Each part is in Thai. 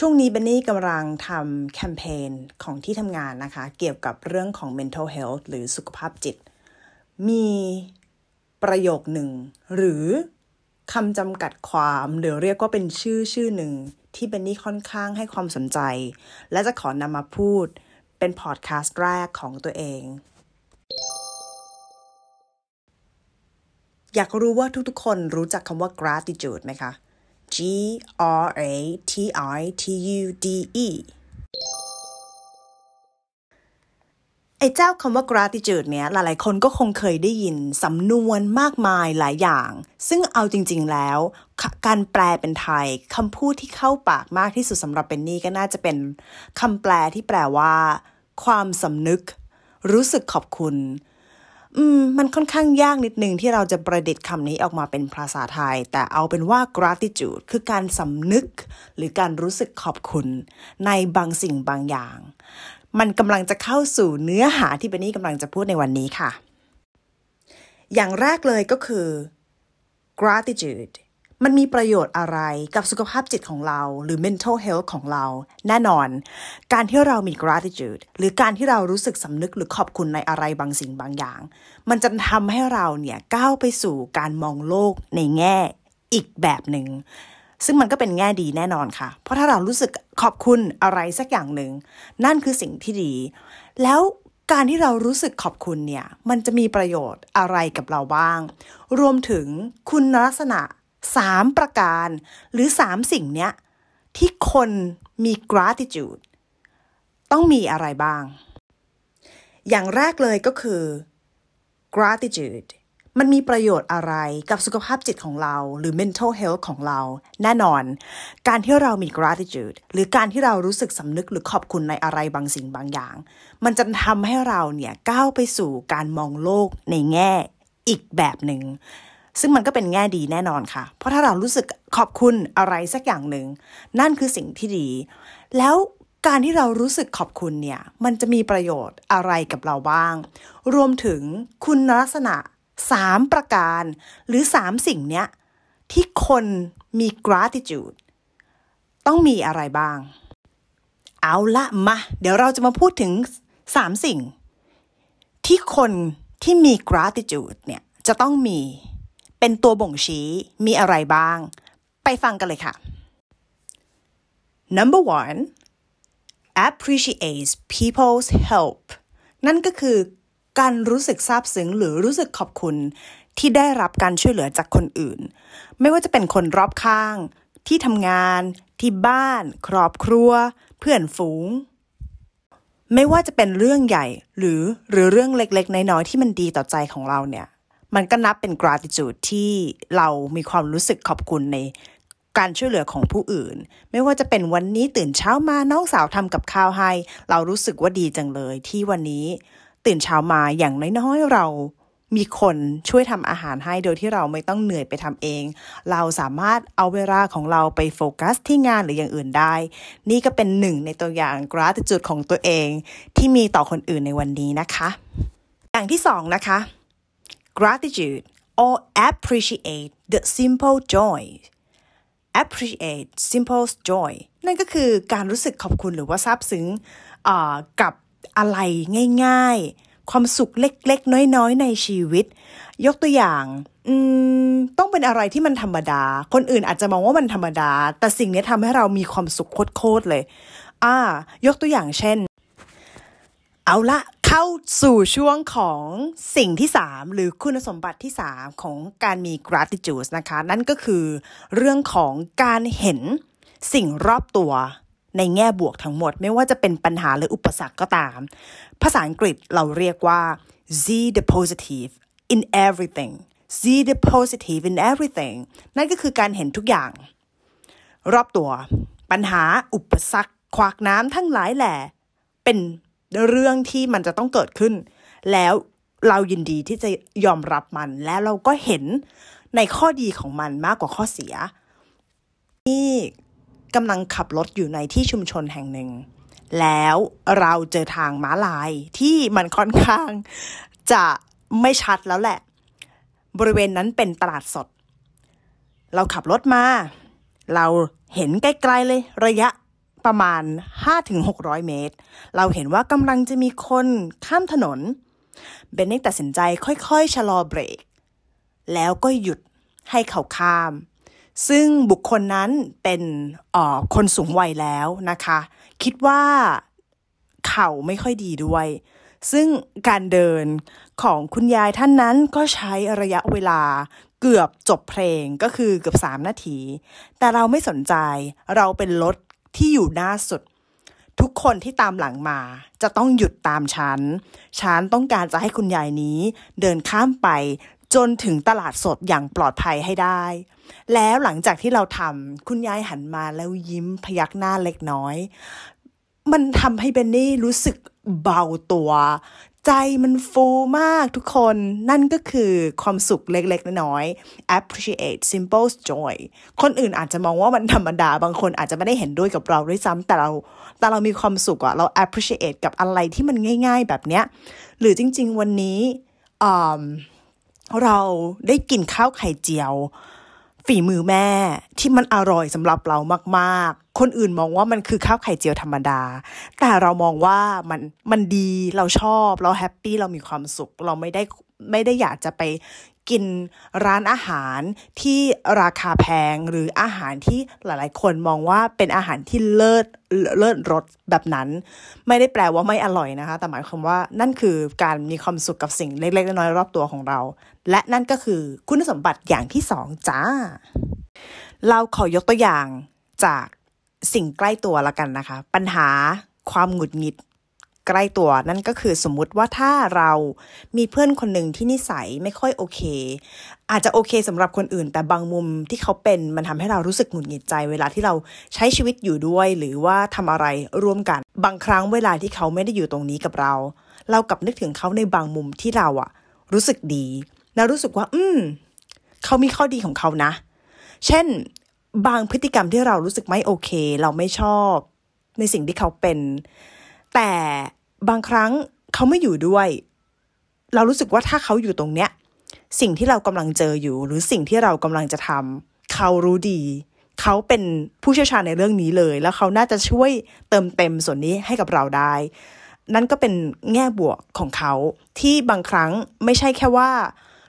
ช่วงนี้เบนนี่กำลังทำแคมเปญของที่ทำงานนะคะ เกี่ยวกับเรื่องของ mental health หรือสุขภาพจิต มีประโยคหนึ่ง หรือคำจำกัดความหรือเรียกว่าเป็นชื่อชื่อหนึ่ง ที่เบนนี่ค่อนข้างให้ความสนใจ และจะขอนำมาพูดเป็นพอดแคสต์แรกของตัวเอง อยากรู้ว่าทุกๆคนรู้จักคำว่า gratitude ไหมคะ G R A T I T U D E ไอ้เจ้าคำว่า gratitude เนี่ยหลายๆ คนก็คงเคยได้ยินสำนวนมากมายหลายอย่าง ซึ่งเอาจริง ๆ แล้ว การแปลเป็นไทยคำพูดที่เข้าปากมากที่สุดสำหรับเป็นนี่ก็น่าจะเป็นคำแปลที่แปลว่า ความสำนึก รู้สึกขอบคุณ อืมมันค่อนข้างยากนิดนึงที่เราจะประดิษฐ์คำนี้ออกมาเป็นภาษาไทย แต่เอาเป็นว่า gratitude คือการสำนึก หรือการรู้สึกขอบคุณ ในบางสิ่งบางอย่าง มันกำลังจะเข้าสู่เนื้อหาที่เบนนี่กำลังจะพูดในวันนี้ค่ะ อย่างแรกเลยก็คือ gratitude มันมีประโยชน์อะไรกับสุขภาพจิตของเรา หรือ mental health ของเรา แน่นอน การที่เรามี gratitude หรือการที่เรารู้สึกสำนึกหรือขอบคุณในอะไรบางสิ่งบางอย่าง มันจะทำให้เราเนี่ยก้าวไปสู่การมองโลกในแง่อีกแบบหนึ่งซึ่งมันก็เป็นแง่ดีแน่นอนค่ะ เพราะถ้าเรารู้สึกขอบคุณอะไรสักอย่างหนึ่ง นั่นคือสิ่งที่ดี แล้วการที่เรารู้สึกขอบคุณเนี่ย มันจะมีประโยชน์อะไรกับเราบ้าง รวมถึงคุณลักษณะ สามประการหรือสามสิ่งเนี้ยที่คนมี gratitude ต้องมีอะไรบ้าง อย่างแรกเลยก็คือ gratitude มันมีประโยชน์อะไรกับสุขภาพจิตของเรา หรือ mental health ของเรา แน่นอน การที่เรามี gratitude หรือการที่เรารู้สึกสำนึกหรือขอบคุณในอะไรบางสิ่งบางอย่าง มันจะทำให้เราเนี่ยก้าวไปสู่การมองโลกในแง่อีกแบบหนึ่ง ซึ่งมันก็เป็นแง่ดีแน่นอนค่ะ เพราะถ้าเรารู้สึกขอบคุณอะไรสักอย่างหนึ่ง นั่นคือสิ่งที่ดี แล้วการที่เรารู้สึกขอบคุณเนี่ย มันจะมีประโยชน์อะไรกับเราบ้าง รวมถึงคุณลักษณะสามประการ หรือสามสิ่งเนี้ย ที่คนมี gratitude ต้องมีอะไรบ้าง เอาละมา เดี๋ยวเราจะมาพูดถึงสามสิ่ง ที่คนที่มี gratitude เนี่ย จะต้องมี เป็นตัวบ่งชี้มีอะไรบ้าง ไปฟังกันเลยค่ะ number one appreciates people's help นั่นก็คือการรู้สึกซาบซึ้งหรือรู้สึกขอบคุณที่ได้รับการช่วยเหลือจากคนอื่น ไม่ว่าจะเป็นคนรอบข้าง ที่ทำงาน ที่บ้าน ครอบครัว เพื่อนฝูง ไม่ว่าจะเป็นเรื่องใหญ่หรือหรือเรื่องเล็กๆ น้อยๆที่มันดีต่อใจของเราเนี่ย มันก็นับเป็น gratitude ที่เรามีความรู้สึกขอบคุณในการช่วยเหลือของผู้อื่น ไม่ว่าจะเป็นวันนี้ตื่นเช้ามาน้องสาวทำกับข้าวให้ เรารู้สึกว่าดีจังเลย ที่วันนี้ตื่นเช้ามาอย่างน้อยๆเรามีคนช่วยทำอาหารให้โดยที่เราไม่ต้องเหนื่อยไปทำเอง เราสามารถเอาเวลาของเราไปโฟกัสที่งานหรืออย่างอื่นได้ นี่ก็เป็นหนึ่งในตัวอย่าง gratitude ของตัวเอง ที่มีต่อคนอื่นในวันนี้นะคะ อย่างที่สองนะคะ gratitude or appreciate the simple joy appreciate simple joy นั่นก็คือการรู้สึกขอบคุณหรือว่าซาบซึ้งกับอะไรง่ายๆ ความสุขเล็กๆ น้อยๆ ในชีวิต ยกตัวอย่างต้องเป็นอะไรที่มันธรรมดา คนอื่นอาจจะมองว่ามันธรรมดา แต่สิ่งนี้ทำให้เรามีความสุขโคตรๆเลย อ่า ยกตัวอย่างเช่น เอาละ เข้าสู่ช่วงของสิ่งที่ 3 หรือคุณสมบัติที่ 3 ของการมี gratitude นะคะ นั่นก็คือเรื่องของการเห็นสิ่งรอบตัวในแง่บวกทั้งหมด ไม่ว่าจะเป็นปัญหาหรืออุปสรรคก็ตาม ภาษาอังกฤษเราเรียกว่า see the positive in everything see the positive in everything นั่นก็คือการเห็นทุกอย่าง รอบตัว ปัญหาอุปสรรคขวากน้ำทั้งหลายแหล่เป็น เรื่องที่มันจะต้องเกิดขึ้น แล้วเรายินดีที่จะยอมรับมัน แล้วเราก็เห็นในข้อดีของมันมากกว่าข้อเสีย นี่กำลังขับรถอยู่ในที่ชุมชนแห่งหนึ่ง แล้วเราเจอทางม้าลายที่มันค่อนข้างจะไม่ชัดแล้วแหละ บริเวณนั้นเป็นตลาดสด เราขับรถมา เราเห็นใกล้ๆเลยระยะ ประมาณ 5-600 เมตร เราเห็นว่ากำลังจะมีคนข้ามถนน เบนนี่ตัดสินใจค่อยๆ ชะลอเบรก แล้วก็หยุดให้เขาข้าม ซึ่งบุคคลนั้นเป็นคนสูงวัยแล้วนะคะ คิดว่าเข่าไม่ค่อยดีด้วย ซึ่งการเดินของคุณยายท่านนั้นก็ใช้ระยะเวลาเกือบจบเพลงก็คือเกือบสามนาที แต่เราไม่สนใจเราเป็นรถ ที่อยู่หน้าสุด ทุกคนที่ตามหลังมา จะต้องหยุดตามฉัน ฉันต้องการจะให้คุณยายนี้ เดินข้ามไปจนถึงตลาดสดอย่างปลอดภัยให้ได้ แล้วหลังจากที่เราทำคุณยายหันมาแล้วยิ้มพยักหน้าเล็กน้อย มันทำให้เบนนี่รู้สึกเบาตัว ใจมันฟูมากทุกคน นั่นก็คือความสุขเล็กๆ น้อยๆ appreciate simple joy คนอื่นอาจจะมองว่ามันธรรมดา บางคนอาจจะไม่ได้เห็นด้วยกับเราด้วยซ้ำแต่เรา แต่เรามีความสุขอะเรา appreciate กับอะไรที่มันง่าย ๆ แบบเนี้ย หรือจริง ๆ วันนี้เราได้กินข้าวไข่เจียว ฝีมือแม่ที่มันอร่อยสำหรับเรามากๆ คนอื่นมองว่ามันคือข้าวไข่เจียวธรรมดา แต่เรามองว่ามันมันดีเราชอบเราแฮปปี้เรามีความสุข เราไม่ได้ไม่ได้อยากจะไป กินร้านอาหารที่ราคาแพงหรืออาหารที่หลายๆ คนมองว่าเป็นอาหารที่เลิศเลิศรสแบบนั้น ไม่ได้แปลว่าไม่อร่อยนะคะ แต่หมายความว่านั่นคือการมีความสุขกับสิ่งเล็กๆน้อยๆรอบตัวของเรา และนั่นก็คือคุณสมบัติอย่างที่สองจ้า เราขอยกตัวอย่างจากสิ่งใกล้ตัวละกันนะคะ ปัญหาความหงุดหงิด ใกล้ตัวนั่นก็คือสมมุติว่าถ้าเรามีเพื่อนคนหนึ่งที่นิสัยไม่ค่อยโอเค อาจจะโอเคสำหรับคนอื่น แต่บางมุมที่เขาเป็นมันทำให้เรารู้สึกหงุดหงิดใจ เวลาที่เราใช้ชีวิตอยู่ด้วย หรือว่าทำอะไรร่วมกัน บางครั้งเวลาที่เขาไม่ได้อยู่ตรงนี้กับเรา เรากลับนึกถึงเขาในบางมุมที่เราอะรู้สึกดี แล้วรู้สึกว่า อืมเขามีข้อดีของเขานะ เช่น บางพฤติกรรมที่เรารู้สึกไม่โอเค เราไม่ชอบ ในสิ่งที่เขาเป็น แต่ บางครั้งเขาไม่อยู่ด้วย เรารู้สึกว่าถ้าเขาอยู่ตรงเนี้ย สิ่งที่เรากำลังเจออยู่ หรือสิ่งที่เรากำลังจะทำเขารู้ดี เขาเป็นผู้เชี่ยวชาญในเรื่องนี้เลย แล้วเขาน่าจะช่วยเติมเต็มส่วนนี้ให้กับเราได้ นั่นก็เป็นแง่บวกของเขา ที่บางครั้งไม่ใช่แค่ว่า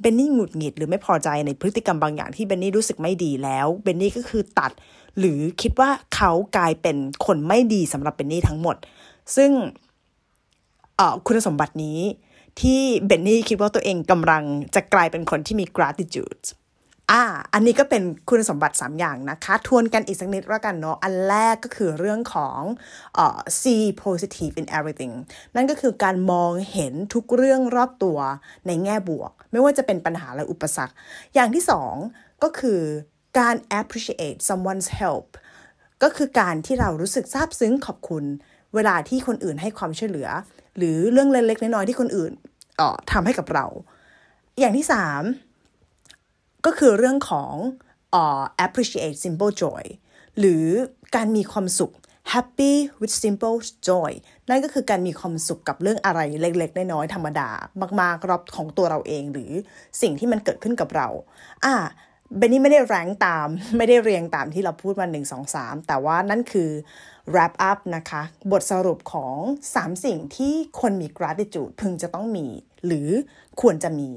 เบนนี่หงุดหงิดหรือไม่พอใจในพฤติกรรมบางอย่างที่เบนนี่รู้สึกไม่ดีแล้วเบนนี่ก็คือตัด หรือคิดว่าเขากลายเป็นคนไม่ดีสำหรับเบนนี่ทั้งหมด ซึ่ง คุณสมบัตินี้ ที่เบนนี่คิดว่าตัวเองกำลังจะกลายเป็นคนที่มี gratitude อ่า อันนี้ก็เป็นคุณสมบัติ 3 อย่างนะคะ ทวนกันอีกสักนิดล้วกันเนาะ อันแรกก็คือเรื่องของเอ่อ see positive in everything นั่นก็คือการมองเห็นทุกเรื่องรอบตัวในแง่บวก ไม่ว่าจะเป็นปัญหาและอุปสรรค อย่างที่สองก็คือการ appreciate someone's help ก็คือการที่เรารู้สึกซาบซึ้งขอบคุณ เวลาที่คนอื่นให้ความช่วยเหลือ หรือเรื่องเล็กๆน้อยๆที่คนอื่นเอ่อทำให้กับเรา อย่างที่สามก็คือเรื่องของเอ่อ appreciate simple joy หรือการมีความสุข happy with simple joy นั่นก็คือการมีความสุขกับเรื่องอะไรเล็ก ๆ น้อยๆธรรมดา มากๆรอบของตัวเราเองหรือสิ่งที่มันเกิดขึ้นกับเรา อ่า เบนนี่ไม่ได้แรงตาม ไม่ได้เรียงตามที่เราพูดมาหนึ่งสองสามแต่ว่านั่นคือ wrap up นะคะ บทสรุปของ 3 สิ่งที่คนมี gratitude พึงจะต้องมี หรือควรจะมี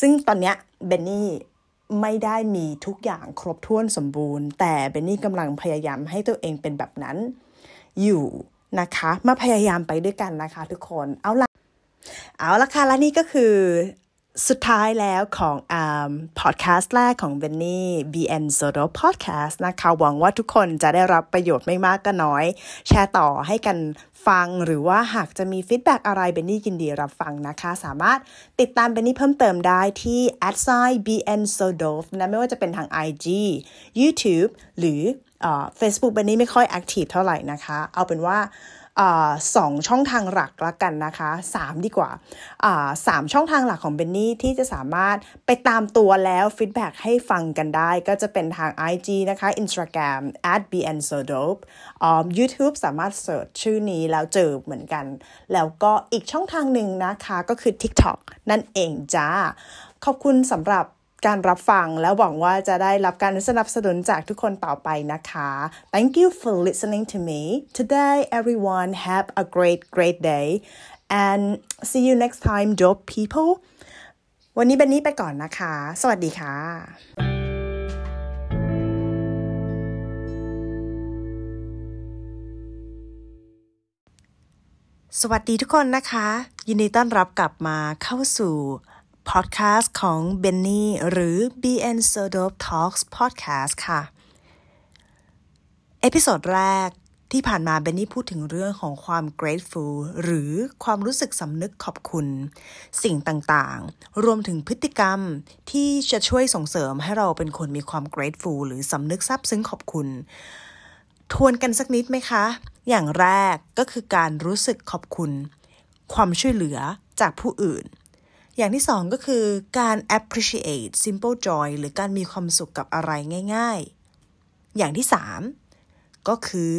ซึ่งตอนเนี้ยเบนนี่ไม่ได้มีทุกอย่างครบถ้วนสมบูรณ์ แต่เบนนี่กำลังพยายามให้ตัวเองเป็นแบบนั้น อยู่นะคะ มาพยายามไปด้วยกันนะคะทุกคน เอาละเอาละค่ะและนี่ก็คือ สุดท้ายแล้วของอพอดแคสต์แรกของเบนนี่ BN Soto Podcast นะคะหวังว่าทุกคนจะได้รับประโยชน์ไม่มากก็น้อย แชร์ต่อให้กันฟังหรือว่าหากจะมี feedback อะไรเบนนี่ยินดีรับฟังนะคะ สามารถติดตามเบนนี่เพิ่มเติมได้ที่ s i bn s o d o f นะไม่ว่าจะเป็นทาง IG YouTube หรือเฟซบุ๊กเบนนี่ไม่ค่อย active เท่าไหร่นะคะ เอาเป็นว่า สองช่องทางหลักละกันนะคะสามดีกว่าสามช่องทางหลักของเบนนี่ที่จะสามารถไปตามตัวแล้ว feedback ให้ฟังกันได้ ก็จะเป็นทาง IG นะคะ Instagram at bn so dope YouTube สามารถเสิร์ชชื่อนี้แล้วเจอเหมือนกัน แล้วก็อีกช่องทางหนึ่งนะคะก็คือ TikTok นั่นเองจ้า ขอบคุณสำหรับ การรับฟังแล้วหวังว่าจะได้รับการสนับสนุนจากทุกคนต่อไปนะคะ Thank you for listening to me today everyone have a great great day and see you next time dope people วันนี้เบนนี่ไปก่อนนะคะ สวัสดีค่ะสวัสดีทุกคนนะคะ ยินดีต้อนรับกลับมาเข้าสู่ พอดแคสต์ของเบนนี่หรือ BN s o d o p Talks Podcast ค่ะ episode แรกที่ผ่านมาเบนนี่พูดถึงเรื่องของความ grateful หรือความรู้สึกสำนึกขอบคุณ สิ่งต่างๆ รวมถึงพฤติกรรมที่จะช่วยส่งเสริมให้เราเป็นคนมีความ grateful หรือสำนึกซาบซึ้งขอบคุณ ทวนกันสักนิดไหมคะ อย่างแรกก็คือการรู้สึกขอบคุณ ความช่วยเหลือจากผู้อื่น อย่างที่สองก็คือการ appreciate simple joy หรือการมีความสุขกับอะไรง่าย ๆ อย่างที่สามก็คือ